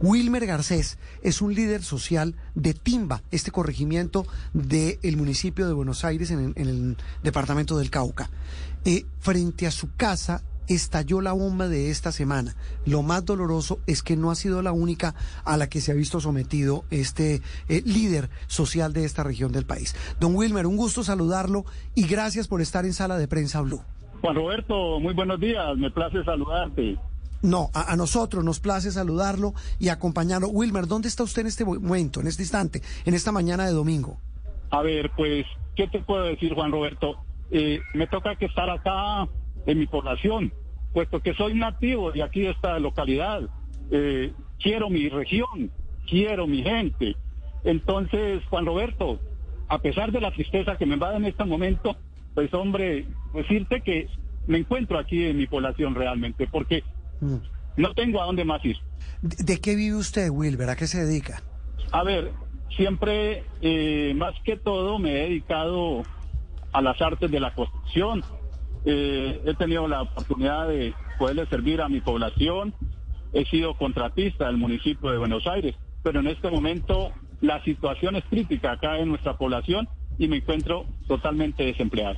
Wilmer Garcés es un líder social de Timba, este corregimiento del municipio de Buenos Aires en, el departamento del Cauca. Eh, frente a su casa estalló la bomba de esta semana. Lo más doloroso es que no ha sido la única a la que se ha visto sometido este eh, líder social de esta región del país. Don Wilmer, un gusto saludarlo y gracias por estar en Sala de Prensa Blue. Juan Roberto, muy buenos días, me place saludarte. No, a, nosotros nos place saludarlo y acompañarlo. Wilmer, ¿dónde está usted en este momento, en este instante, en esta mañana de domingo? A ver, pues, ¿qué te puedo decir, Juan Roberto? Eh, me toca que estar acá en mi población, puesto que soy nativo de aquí de esta localidad. Eh, quiero mi región, quiero mi gente. Entonces, Juan Roberto, a pesar de la tristeza que me va en este momento, pues hombre, decirte que me encuentro aquí en mi población realmente, porque. No tengo a dónde más ir. ¿De, qué vive usted, Wilber? ¿A qué se dedica? A ver, siempre, eh, más que todo, me he dedicado a las artes de la construcción, eh, he tenido la oportunidad de poderle servir a mi población. He sido contratista del municipio de Buenos Aires, pero en este momento la situación es crítica acá en nuestra población y me encuentro totalmente desempleado.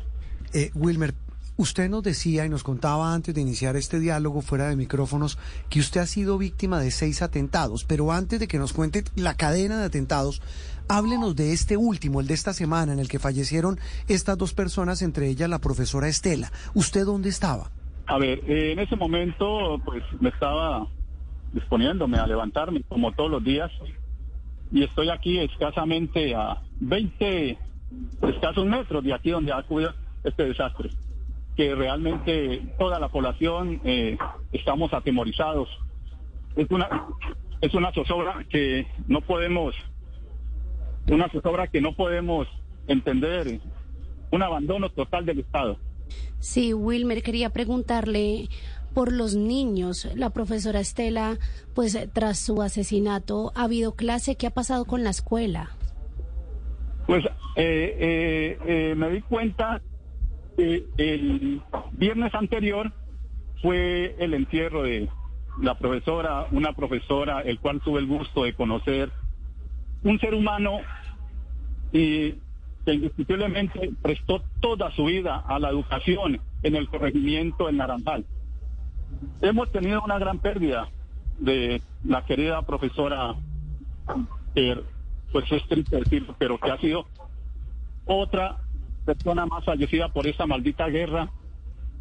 Eh, Wilmer, usted nos decía y nos contaba antes de iniciar este diálogo fuera de micrófonos que usted ha sido víctima de seis atentados, pero antes de que nos cuente la cadena de atentados, Háblenos de este último, el de esta semana, en el que fallecieron estas dos personas, entre ellas la profesora Estela. ¿Usted dónde estaba? A ver, eh, en ese momento, pues me estaba disponiéndome a levantarme, como todos los días, y estoy aquí escasamente a 20 escasos metros de aquí donde ha ocurrido este desastre, que realmente toda la población eh, estamos atemorizados. Es una, es una zozobra que no podemos una zozobra que no podemos entender, un abandono total del Estado. Sí, Wilmer, quería preguntarle por los niños. La profesora Estela, pues tras su asesinato, ¿ha habido clase? ¿Qué ha pasado con la escuela? Pues eh, eh, eh, me di cuenta que el viernes anterior fue el entierro de la profesora, una profesora, el cual tuve el gusto de conocer un ser humano y que indiscutiblemente prestó toda su vida a la educación en el corregimiento en Naranjal. Hemos tenido una gran pérdida de la querida profesora, pues es triste decirlo, pero que ha sido otra persona más fallecida por esa maldita guerra,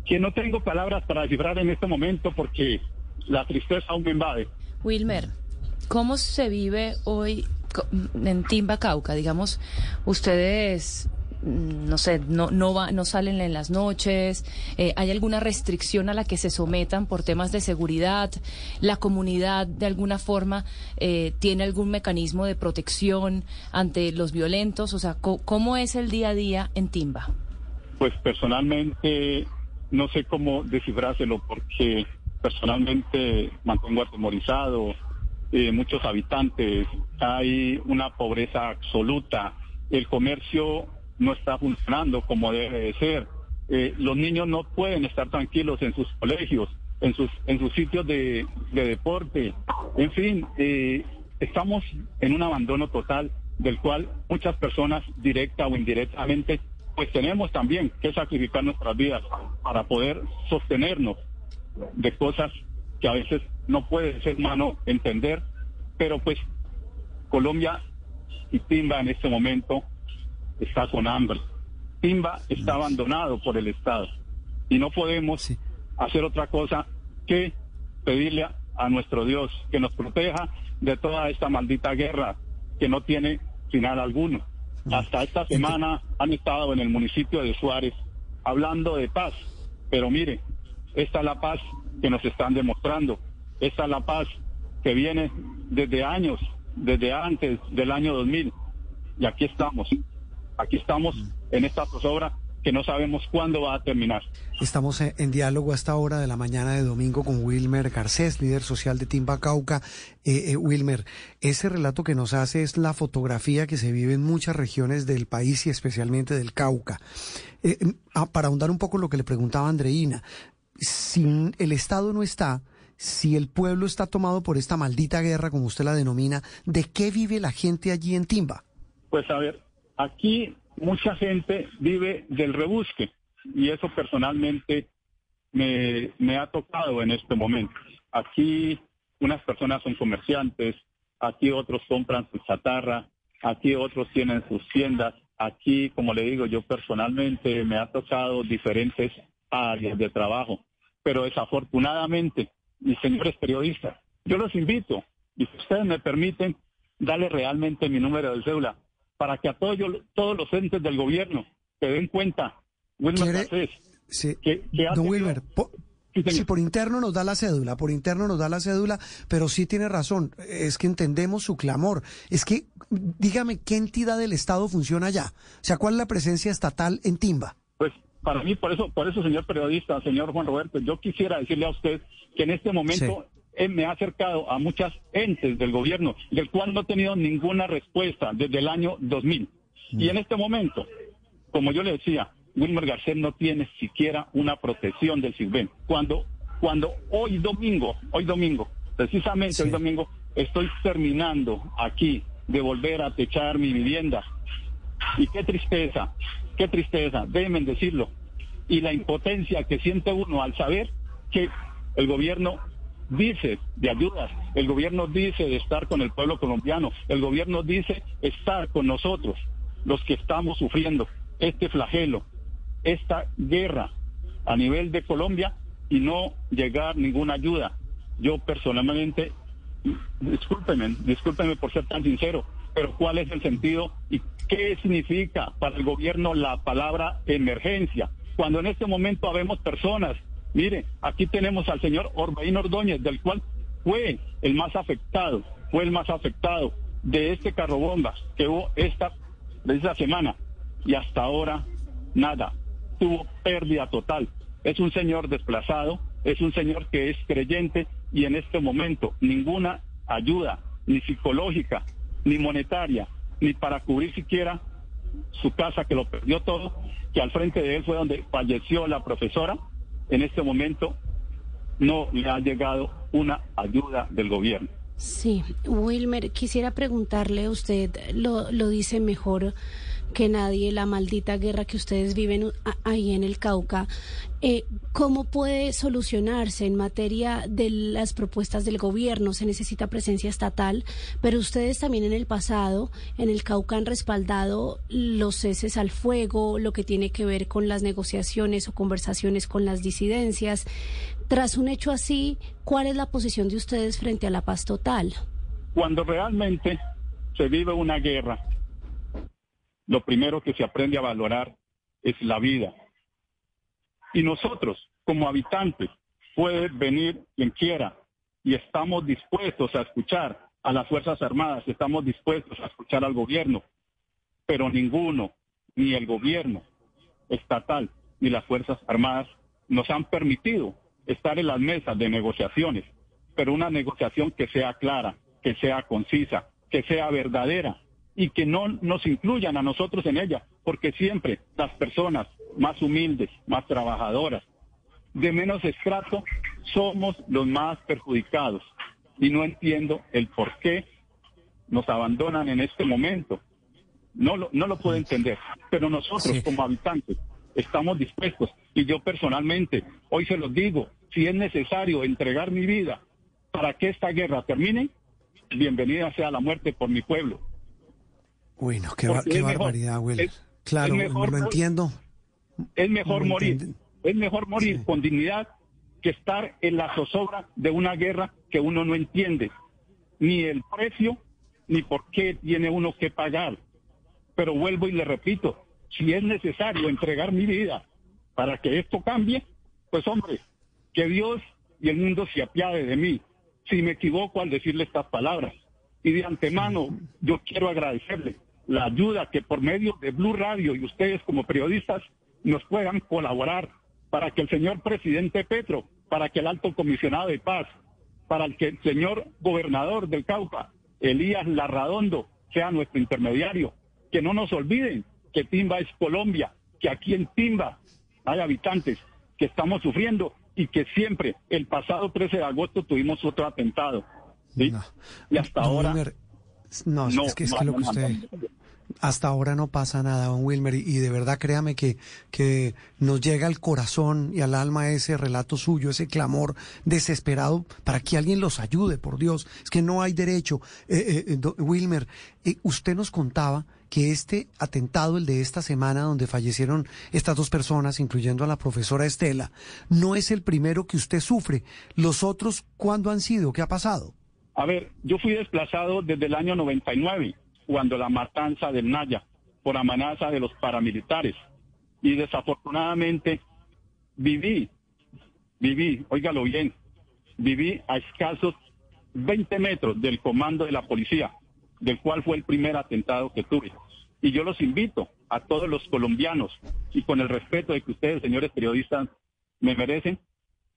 que no tengo palabras para descifrar en este momento porque la tristeza aún me invade. Wilmer, ¿cómo se vive hoy en Timba, Cauca, digamos, ustedes no sé, no, no, va, no salen en las noches, eh, hay alguna restricción a la que se sometan por temas de seguridad, la comunidad de alguna forma eh, tiene algún mecanismo de protección ante los violentos, o sea, ¿cómo es el día a día en Timba? Pues personalmente no sé cómo descifrárselo porque personalmente mantengo atemorizado eh, muchos habitantes, hay una pobreza absoluta, el comercio no está funcionando como debe de ser, eh, los niños no pueden estar tranquilos en sus colegios, en sus, en sus sitios de, deporte, en fin, eh, estamos en un abandono total del cual muchas personas, directa o indirectamente, pues tenemos también que sacrificar nuestras vidas para poder sostenernos de cosas que a veces no puede ser humano entender, pero pues Colombia y Timba en este momento está con hambre. Timba está abandonado por el Estado y no podemos hacer otra cosa que pedirle a, nuestro Dios que nos proteja de toda esta maldita guerra que no tiene final alguno. Hasta esta semana han estado en el municipio de Suárez hablando de paz, pero mire, esta es la paz que nos están demostrando. Esta es la paz que viene desde años, desde antes del año 2000. Y aquí estamos, aquí estamos en esta zozobra que no sabemos cuándo va a terminar. Estamos en, diálogo a esta hora de la mañana de domingo con Wilmer Garcés, líder social de Timba Cauca. Eh, eh, Wilmer, ese relato que nos hace es la fotografía que se vive en muchas regiones del país y especialmente del Cauca. Eh, ah, para ahondar un poco lo que le preguntaba Andreina, si el Estado no está, si el pueblo está tomado por esta maldita guerra, como usted la denomina, ¿de qué vive la gente allí en Timba? Pues a ver, aquí mucha gente vive del rebusque y eso personalmente me, ha tocado en este momento. Aquí unas personas son comerciantes, aquí otros compran su chatarra, aquí otros tienen sus tiendas, aquí, como le digo, yo personalmente me ha tocado diferentes áreas de trabajo, pero desafortunadamente, mis señores periodistas, yo los invito, y si ustedes me permiten, darle realmente mi número de cédula para que a todos, todos los entes del gobierno se den cuenta, Wilmer sí, Don Wilmer, Sí, por interno nos da la cédula, por interno nos da la cédula, pero sí tiene razón, es que entendemos su clamor. Es que, dígame, ¿qué entidad del Estado funciona allá? O sea, ¿cuál es la presencia estatal en Timba? Pues para mí, por eso, por eso, señor periodista, señor Juan Roberto, yo quisiera decirle a usted que en este momento me ha acercado a muchas entes del gobierno, del cual no he tenido ninguna respuesta desde el año 2000. Y en este momento, como yo le decía, Wilmer Garcés no tiene siquiera una protección del CISBEN. Cuando, cuando hoy domingo, hoy domingo, precisamente hoy domingo, estoy terminando aquí de volver a techar mi vivienda. Y qué tristeza, qué tristeza, déjenme decirlo. Y la impotencia que siente uno al saber que el gobierno dice de ayudas, el gobierno dice de estar con el pueblo colombiano, el gobierno dice estar con nosotros, los que estamos sufriendo este flagelo, esta guerra a nivel de Colombia y no llegar ninguna ayuda. Yo personalmente, discúlpeme, discúlpeme por ser tan sincero, pero ¿cuál es el sentido y qué significa para el gobierno la palabra emergencia? Cuando en este momento habemos personas, mire, aquí tenemos al señor Orbaín Ordóñez, del cual fue el más afectado, fue el más afectado de este carro bombas que hubo esta, esta semana y hasta ahora nada tuvo pérdida total. Es un señor desplazado, es un señor que es creyente y en este momento ninguna ayuda, ni psicológica, ni monetaria, ni para cubrir siquiera su casa que lo perdió todo, que al frente de él fue donde falleció la profesora, en este momento no le ha llegado una ayuda del gobierno. Sí, Wilmer, quisiera preguntarle, usted lo, lo dice mejor que nadie, la maldita guerra que ustedes viven ahí en el Cauca. Eh, ¿Cómo puede solucionarse en materia de las propuestas del gobierno? Se necesita presencia estatal, pero ustedes también en el pasado, en el Cauca, han respaldado los ceses al fuego, lo que tiene que ver con las negociaciones o conversaciones con las disidencias. Tras un hecho así, ¿cuál es la posición de ustedes frente a la paz total? Cuando realmente se vive una guerra, lo primero que se aprende a valorar es la vida. Y nosotros, como habitantes, puede venir quien quiera y estamos dispuestos a escuchar a las Fuerzas Armadas, estamos dispuestos a escuchar al gobierno, pero ninguno, ni el gobierno estatal, ni las Fuerzas Armadas nos han permitido estar en las mesas de negociaciones, pero una negociación que sea clara, que sea concisa, que sea verdadera, y que no nos incluyan a nosotros en ella, porque siempre las personas más humildes, más trabajadoras, de menos estrato, somos los más perjudicados. Y no entiendo el por qué nos abandonan en este momento. No lo, no lo puedo entender, pero nosotros como habitantes estamos dispuestos y yo personalmente, hoy se los digo, si es necesario entregar mi vida para que esta guerra termine, bienvenida sea la muerte por mi pueblo. Uy, no, qué, barbaridad, Will. claro, no entiendo. Es mejor morir. Es mejor morir con dignidad que estar en la zozobra de una guerra que uno no entiende. Ni el precio, ni por qué tiene uno que pagar. Pero vuelvo y le repito, si es necesario entregar mi vida para que esto cambie, pues hombre, que Dios y el mundo se apiade de mí. Si me equivoco al decirle estas palabras. Y de antemano, yo quiero agradecerle la ayuda que por medio de Blue Radio y ustedes como periodistas nos puedan colaborar para que el señor presidente Petro, para que el alto comisionado de paz, para que el señor gobernador del Cauca, Elías Larradondo, sea nuestro intermediario. Que no nos olviden que Timba es Colombia, que aquí en Timba hay habitantes que estamos sufriendo y que siempre, el pasado 13 de agosto tuvimos otro atentado. ¿sí? Y hasta ahora... no, es que, es que lo que usted... Hasta ahora no pasa nada, don Wilmer, y, de verdad créame que, que nos llega al corazón y al alma ese relato suyo, ese clamor desesperado para que alguien los ayude, por Dios. Es que no hay derecho. Eh, eh, Wilmer, eh, usted nos contaba que este atentado, el de esta semana, donde fallecieron estas dos personas, incluyendo a la profesora Estela, no es el primero que usted sufre. ¿Los otros cuándo han sido? ¿Qué ha pasado? A ver, yo fui desplazado desde el año 99 cuando la matanza del Naya por amenaza de los paramilitares. Y desafortunadamente viví, viví, óigalo bien, viví a escasos 20 metros del comando de la policía, del cual fue el primer atentado que tuve. Y yo los invito a todos los colombianos, y con el respeto de que ustedes, señores periodistas, me merecen,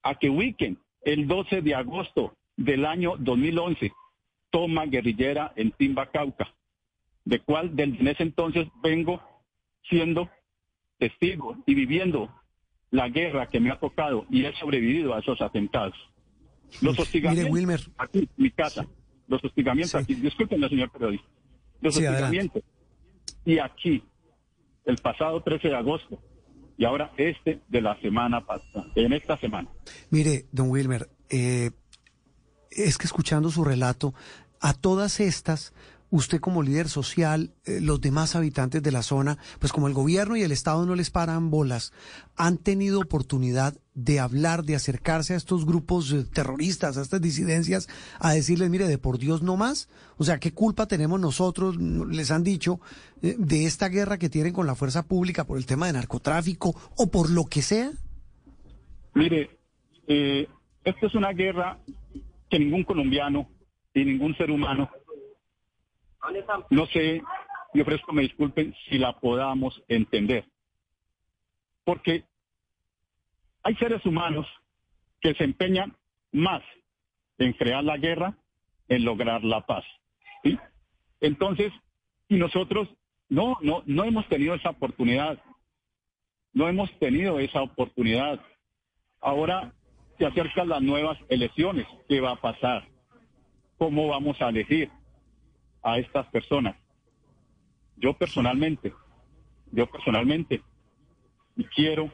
a que ubiquen el 12 de agosto del año 2011, toma guerrillera en Timba, Cauca de cual desde ese entonces vengo siendo testigo y viviendo la guerra que me ha tocado y he sobrevivido a esos atentados. Los hostigamientos Wilmer. aquí, mi casa, los hostigamientos aquí, discúlpenme, señor periodista, los hostigamientos y aquí, el pasado 13 de agosto, y ahora este de la semana pasada, en esta semana. Mire, don Wilmer, eh, es que escuchando su relato, a todas estas usted como líder social, eh, los demás habitantes de la zona, pues como el gobierno y el Estado no les paran bolas, han tenido oportunidad de hablar, de acercarse a estos grupos eh, terroristas, a estas disidencias, a decirles, mire, de por Dios no más. O sea, ¿qué culpa tenemos nosotros, les han dicho, eh, de esta guerra que tienen con la fuerza pública por el tema de narcotráfico o por lo que sea? Mire, eh, esta es una guerra que ningún colombiano y ningún ser humano no sé, y ofrezco me disculpen si la podamos entender. Porque hay seres humanos que se empeñan más en crear la guerra, en lograr la paz. ¿sí? Entonces, y nosotros no, no, no hemos tenido esa oportunidad. No hemos tenido esa oportunidad. Ahora se acercan las nuevas elecciones. ¿Qué va a pasar? ¿Cómo vamos a elegir? A estas personas. Yo personalmente, yo personalmente, quiero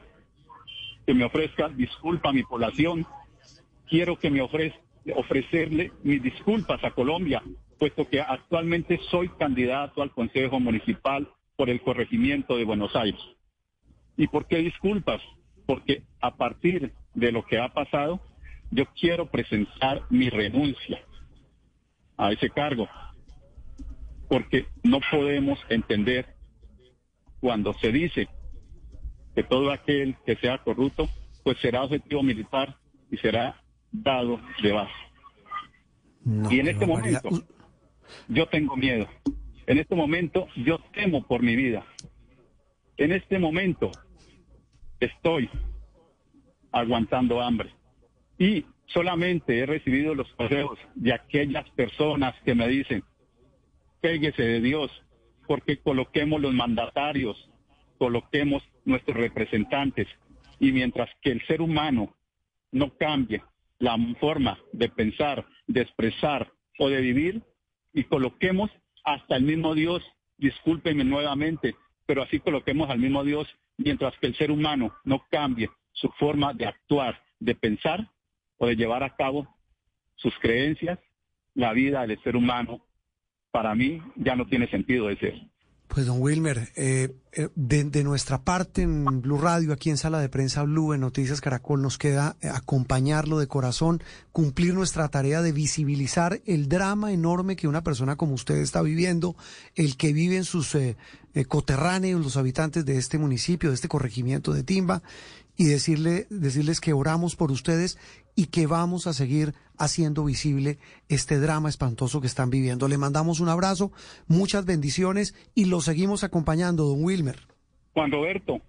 que me ofrezca disculpa a mi población, quiero que me ofrezca ofrecerle mis disculpas a Colombia, puesto que actualmente soy candidato al Consejo Municipal por el corregimiento de Buenos Aires. ¿Y por qué disculpas? Porque a partir de lo que ha pasado, yo quiero presentar mi renuncia a ese cargo porque no podemos entender cuando se dice que todo aquel que sea corrupto, pues será objetivo militar y será dado de base. y en este momento yo tengo miedo. En este momento yo temo por mi vida. En este momento estoy aguantando hambre. Y solamente he recibido los consejos de aquellas personas que me dicen, péguese de Dios, porque coloquemos los mandatarios, coloquemos nuestros representantes, y mientras que el ser humano no cambie la forma de pensar, de expresar o de vivir, y coloquemos hasta el mismo Dios, discúlpenme nuevamente, pero así coloquemos al mismo Dios, mientras que el ser humano no cambie su forma de actuar, de pensar o de llevar a cabo sus creencias, la vida del ser humano para mí ya no tiene sentido de. Pues don Wilmer, eh, eh, de, nuestra parte en Blue Radio, aquí en Sala de Prensa Blue, en Noticias Caracol, nos queda eh, acompañarlo de corazón, cumplir nuestra tarea de visibilizar el drama enorme que una persona como usted está viviendo, el que viven sus coterráneos, los habitantes de este municipio, de este corregimiento de Timba, y decirle, decirles que oramos por ustedes y que vamos a seguir haciendo visible este drama espantoso que están viviendo. Le mandamos un abrazo, muchas bendiciones y lo seguimos acompañando, don Wilmer. Juan Roberto,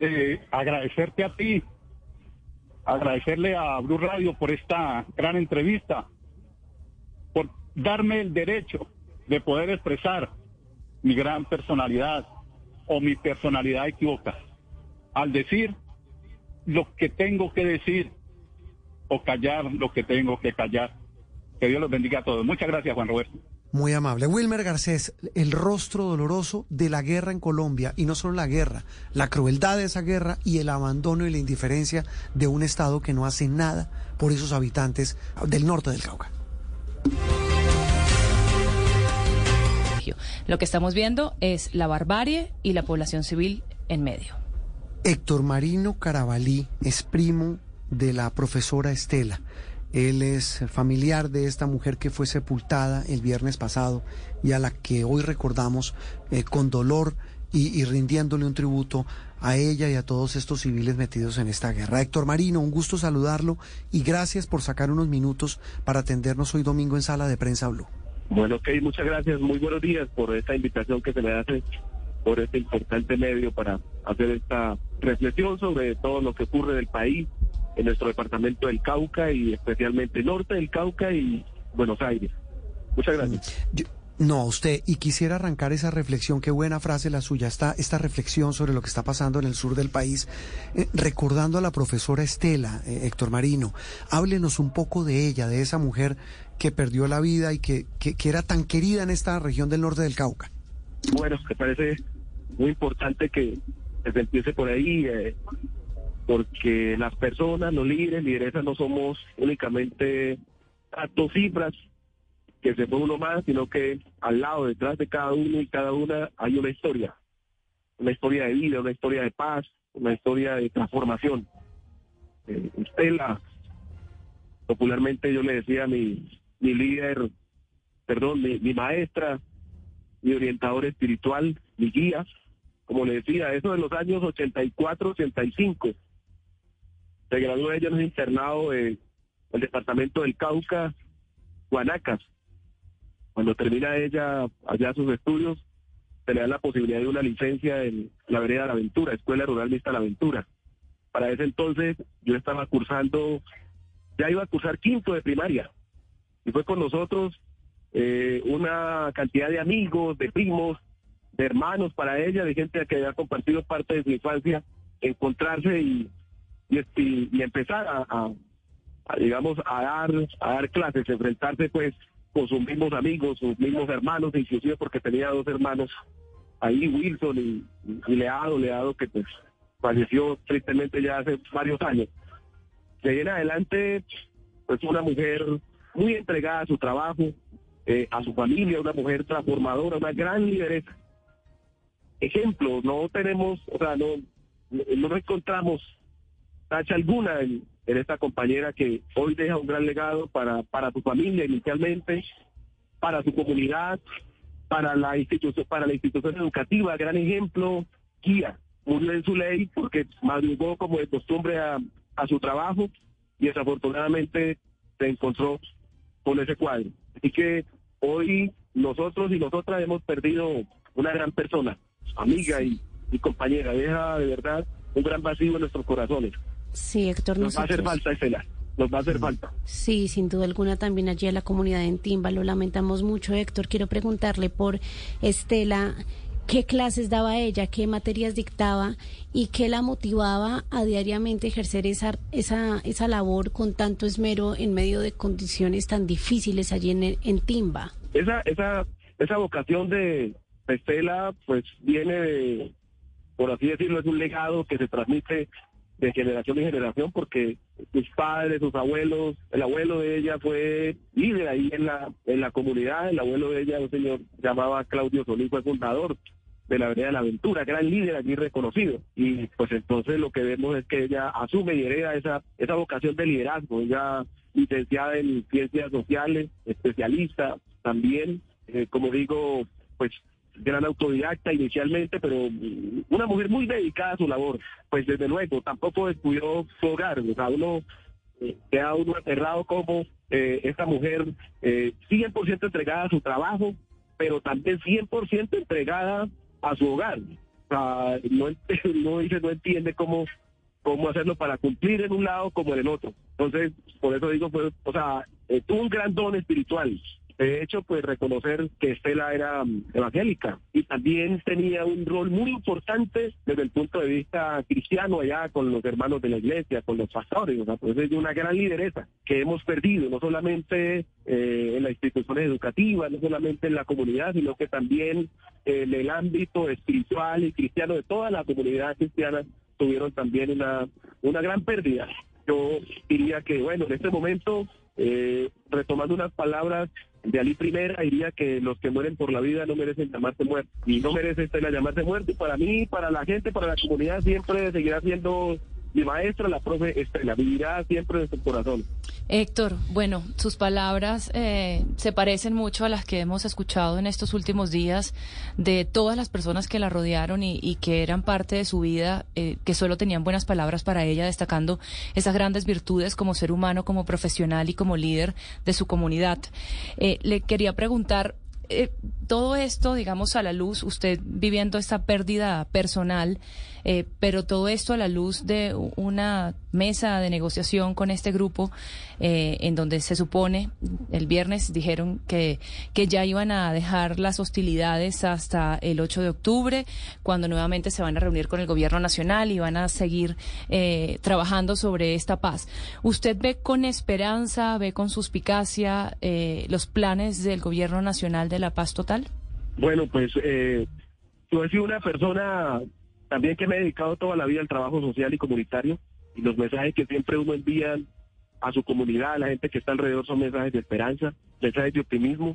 eh, agradecerte a ti, agradecerle a Blue Radio por esta gran entrevista, por darme el derecho de poder expresar mi gran personalidad o mi personalidad equivocada. Al decir lo que tengo que decir o callar lo que tengo que callar. Que Dios los bendiga a todos. Muchas gracias, Juan Roberto. Muy amable. Wilmer Garcés, el rostro doloroso de la guerra en Colombia, y no solo la guerra, la crueldad de esa guerra y el abandono y la indiferencia de un Estado que no hace nada por esos habitantes del norte del Cauca. Lo que estamos viendo es la barbarie y la población civil en medio. Héctor Marino Carabalí es primo de la profesora Estela. Él es familiar de esta mujer que fue sepultada el viernes pasado y a la que hoy recordamos eh, con dolor y, rindiéndole un tributo a ella y a todos estos civiles metidos en esta guerra. Héctor Marino, un gusto saludarlo y gracias por sacar unos minutos para atendernos hoy domingo en Sala de Prensa Blue. Bueno, ok, muchas gracias. Muy buenos días por esta invitación que se me hace por este importante medio para hacer esta reflexión sobre todo lo que ocurre del país en nuestro departamento del Cauca y especialmente norte del Cauca y Buenos Aires. Muchas gracias. no, a usted, y quisiera arrancar esa reflexión, qué buena frase la suya, está esta reflexión sobre lo que está pasando en el sur del país, eh, recordando a la profesora Estela, eh, Héctor Marino, háblenos un poco de ella, de esa mujer que perdió la vida y que, que, era tan querida en esta región del norte del Cauca. Bueno, me parece muy importante que se empiece por ahí. Eh, porque las personas, los líderes, lideresas no somos únicamente datos, cifras, que se fue uno más, sino que al lado, detrás de cada uno y cada una hay una historia, una historia de vida, una historia de paz, una historia de transformación. Eh, Estela, popularmente yo le decía a mi, mi líder, perdón, mi, mi maestra, mi orientador espiritual, mi guía, como le decía, eso de los años 84, 85 se graduó ella en un internado en el departamento del Cauca, Guanacas. Cuando termina ella allá sus estudios, se le da la posibilidad de una licencia en la vereda de la Aventura, Escuela Rural Mixta La Aventura. Para ese entonces yo estaba cursando, ya iba a cursar quinto de primaria. Y fue con nosotros eh, una cantidad de amigos, de primos, de hermanos para ella, de gente que había compartido parte de su infancia, encontrarse y y, y empezar a, digamos, a dar, a dar clases, enfrentarse pues con sus mismos amigos, sus mismos hermanos, inclusive porque tenía dos hermanos ahí, Wilson y, Leado, Leado que pues falleció tristemente ya hace varios años. De ahí en adelante, pues una mujer muy entregada a su trabajo, eh, a su familia, una mujer transformadora, una gran lideresa. Ejemplo, no tenemos, o sea, no, no encontramos tacha alguna en, esta compañera que hoy deja un gran legado para, para su familia inicialmente, para su comunidad, para la institución, para la institución educativa, gran ejemplo, guía, murió en su ley porque madrugó como de costumbre a, su trabajo y desafortunadamente se encontró con ese cuadro. Así que hoy nosotros y nosotras hemos perdido una gran persona, amiga y compañera. Deja de verdad un gran vacío en nuestros corazones. Sí, Héctor. Nos va a hacer falta, Estela. Nos va a hacer falta. Sí, sin duda alguna también allí a la comunidad en Timba. Lo lamentamos mucho, Héctor. Quiero preguntarle por Estela. ¿Qué clases daba ella? ¿Qué materias dictaba? ¿Y qué la motivaba a diariamente ejercer esa, esa, esa labor con tanto esmero en medio de condiciones tan difíciles allí en, en Timba? Esa, esa, esa vocación de Estela, pues viene de, por así decirlo, es un legado que se transmite de generación en generación porque sus padres, sus abuelos, el abuelo de ella fue líder ahí en la, en la comunidad, el abuelo de ella, un señor llamaba Claudio Solís, fue fundador de la Vereda de la Aventura, gran líder aquí reconocido. Y pues entonces lo que vemos es que ella asume y hereda esa, esa vocación de liderazgo, ella licenciada en ciencias sociales, especialista también, eh, como digo, pues gran autodidacta inicialmente, pero una mujer muy dedicada a su labor. Pues desde luego, tampoco descuidó su hogar. O sea, uno eh, queda uno aterrado como eh, esta mujer eh, 100% entregada a su trabajo, pero también 100% entregada a su hogar. O sea, no, no dice, no entiende cómo cómo hacerlo para cumplir en un lado como en el otro. Entonces, por eso digo, pues, o sea, eh, tuvo un gran don espiritual De hecho, pues reconocer que Estela era mm, evangélica y también tenía un rol muy importante desde el punto de vista cristiano allá con los hermanos de la iglesia, con los pastores. O sea, pues es una gran lideresa que hemos perdido, no solamente eh, en las instituciones educativas, no solamente en la comunidad, sino que también en el ámbito espiritual y cristiano de toda la comunidad cristiana tuvieron también una, una gran pérdida. Yo diría que, bueno, en este momento, eh, retomando unas palabras de Ali Primera, diría que los que mueren por la vida no merecen llamarse muertos. Y no merece Estela llamarse muerto. Y para mí, para la gente, para la comunidad, siempre seguirá siendo mi maestra, la profe Estela, vivirá siempre en su corazón. Héctor, bueno, sus palabras eh, se parecen mucho a las que hemos escuchado en estos últimos días de todas las personas que la rodearon y, que eran parte de su vida, eh, que solo tenían buenas palabras para ella, destacando esas grandes virtudes como ser humano, como profesional y como líder de su comunidad. Eh, le quería preguntar, eh, todo esto, digamos, a la luz, usted viviendo esta pérdida personal, eh, pero todo esto a la luz de una mesa de negociación con este grupo, eh, en donde se supone, el viernes dijeron que, que ya iban a dejar las hostilidades hasta el 8 de octubre, cuando nuevamente se van a reunir con el gobierno nacional y van a seguir eh, trabajando sobre esta paz. ¿Usted ve con esperanza, ve con suspicacia los planes del gobierno nacional de la paz total? Bueno, pues eh, yo he sido una persona también que me he dedicado toda la vida al trabajo social y comunitario y los mensajes que siempre uno envía a su comunidad, a la gente que está alrededor son mensajes de esperanza, mensajes de optimismo,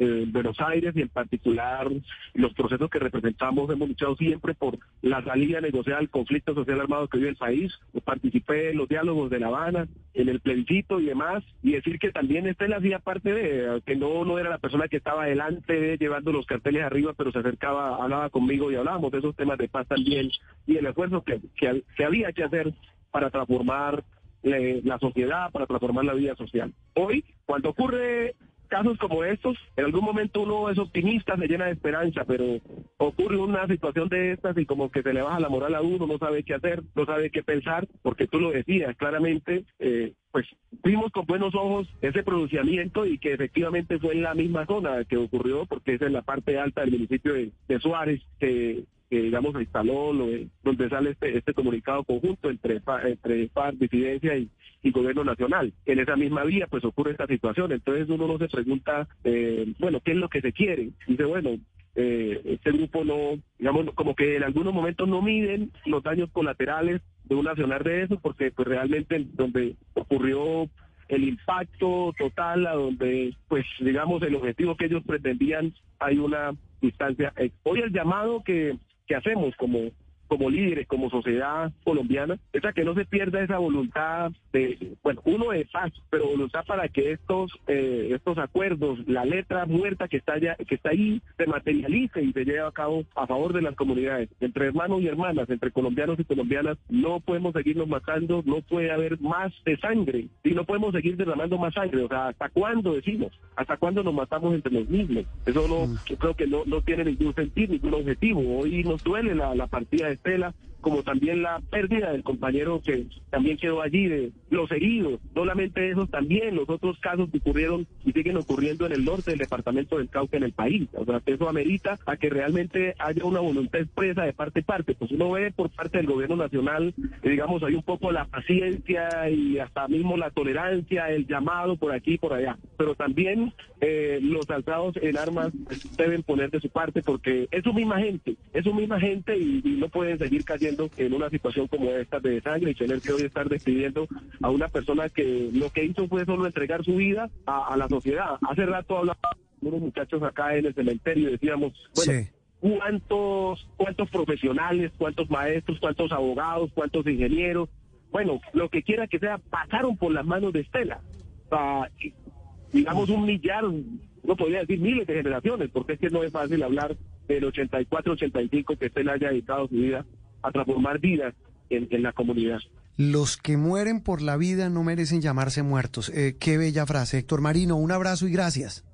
en Buenos Aires y en particular los procesos que representamos hemos luchado siempre por la salida negociada al conflicto social armado que vive el país. Participé en los diálogos de La Habana, en el plebiscito y demás, y decir que también Estela hacía parte de, que no, no era la persona que estaba delante llevando los carteles arriba, pero se acercaba, hablaba conmigo y hablábamos de esos temas de paz también y el esfuerzo que, que, había que hacer para transformar eh, la sociedad, para transformar la vida social. Hoy, cuando ocurre casos como estos, en algún momento uno es optimista, se llena de esperanza, pero ocurre una situación de estas y como que se le baja la moral a uno, no sabe qué hacer, no sabe qué pensar, porque tú lo decías claramente, eh, pues vimos con buenos ojos ese pronunciamiento y que efectivamente fue en la misma zona que ocurrió, porque es en la parte alta del municipio de, de Suárez, que que digamos se instaló, lo, donde sale este, este comunicado conjunto entre, entre FARC, disidencia y, gobierno nacional. En esa misma vía pues ocurre esta situación, entonces uno no se pregunta, eh, bueno, ¿qué es lo que se quiere? Dice, bueno, eh, este grupo no, digamos, como que en algunos momentos no miden los daños colaterales de un nacional de eso, porque pues realmente donde ocurrió el impacto total, a donde, pues, digamos, el objetivo que ellos pretendían, hay una distancia. Hoy el llamado que que hacemos como como líderes, como sociedad colombiana, es a que no se pierda esa voluntad de, bueno, uno de paz, pero voluntad para que estos eh, estos acuerdos, la letra muerta que está ya, que está ahí, se materialice y se lleve a cabo a favor de las comunidades, entre hermanos y hermanas, entre colombianos y colombianas, no podemos seguirnos matando, no puede haber más de sangre y no podemos seguir derramando más sangre, o sea, ¿hasta cuándo decimos? ¿Hasta cuándo nos matamos entre los mismos? Eso no, mm. yo creo que no, no tiene ningún sentido, ningún objetivo. Hoy nos duele la, la partida de Estela, como también la pérdida del compañero que también quedó allí, de los heridos, solamente esos también, los otros casos que ocurrieron y siguen ocurriendo en el norte del departamento del Cauca en el país. O sea, eso amerita a que realmente haya una voluntad expresa de parte y parte. Pues uno ve por parte del gobierno nacional, digamos, hay un poco la paciencia y hasta mismo la tolerancia, el llamado por aquí y por allá. Pero también eh, los alzados en armas deben poner de su parte porque es su misma gente, es su misma gente y no pueden seguir cayendo en una situación como esta de sangre y tener que hoy estar despidiendo a una persona que lo que hizo fue solo entregar su vida a, la sociedad. Hace rato hablaba unos muchachos acá en el cementerio y decíamos, bueno, ¿cuántos, cuántos profesionales, cuántos maestros, cuántos abogados, cuántos ingenieros, bueno, lo que quiera que sea, pasaron por las manos de Estela. digamos un millar, no podría decir miles de generaciones, porque es que no es fácil hablar del 84, 85 que Estela haya dedicado su vida a transformar vidas en, la comunidad. Los que mueren por la vida no merecen llamarse muertos. Eh, qué bella frase. Héctor Marino, un abrazo y gracias.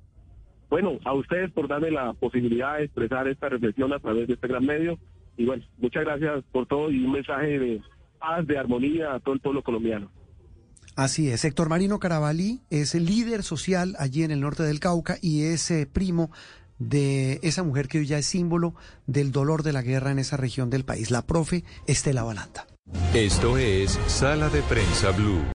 Bueno, a ustedes por darme la posibilidad de expresar esta reflexión a través de este gran medio. Y bueno, muchas gracias por todo y un mensaje de paz, de armonía a todo el pueblo colombiano. Así es, Héctor Marino Carabalí es el líder social allí en el norte del Cauca y es eh, primo de esa mujer que hoy ya es símbolo del dolor de la guerra en esa región del país, la profe Estela Balanta. Esto es Sala de Prensa Blue.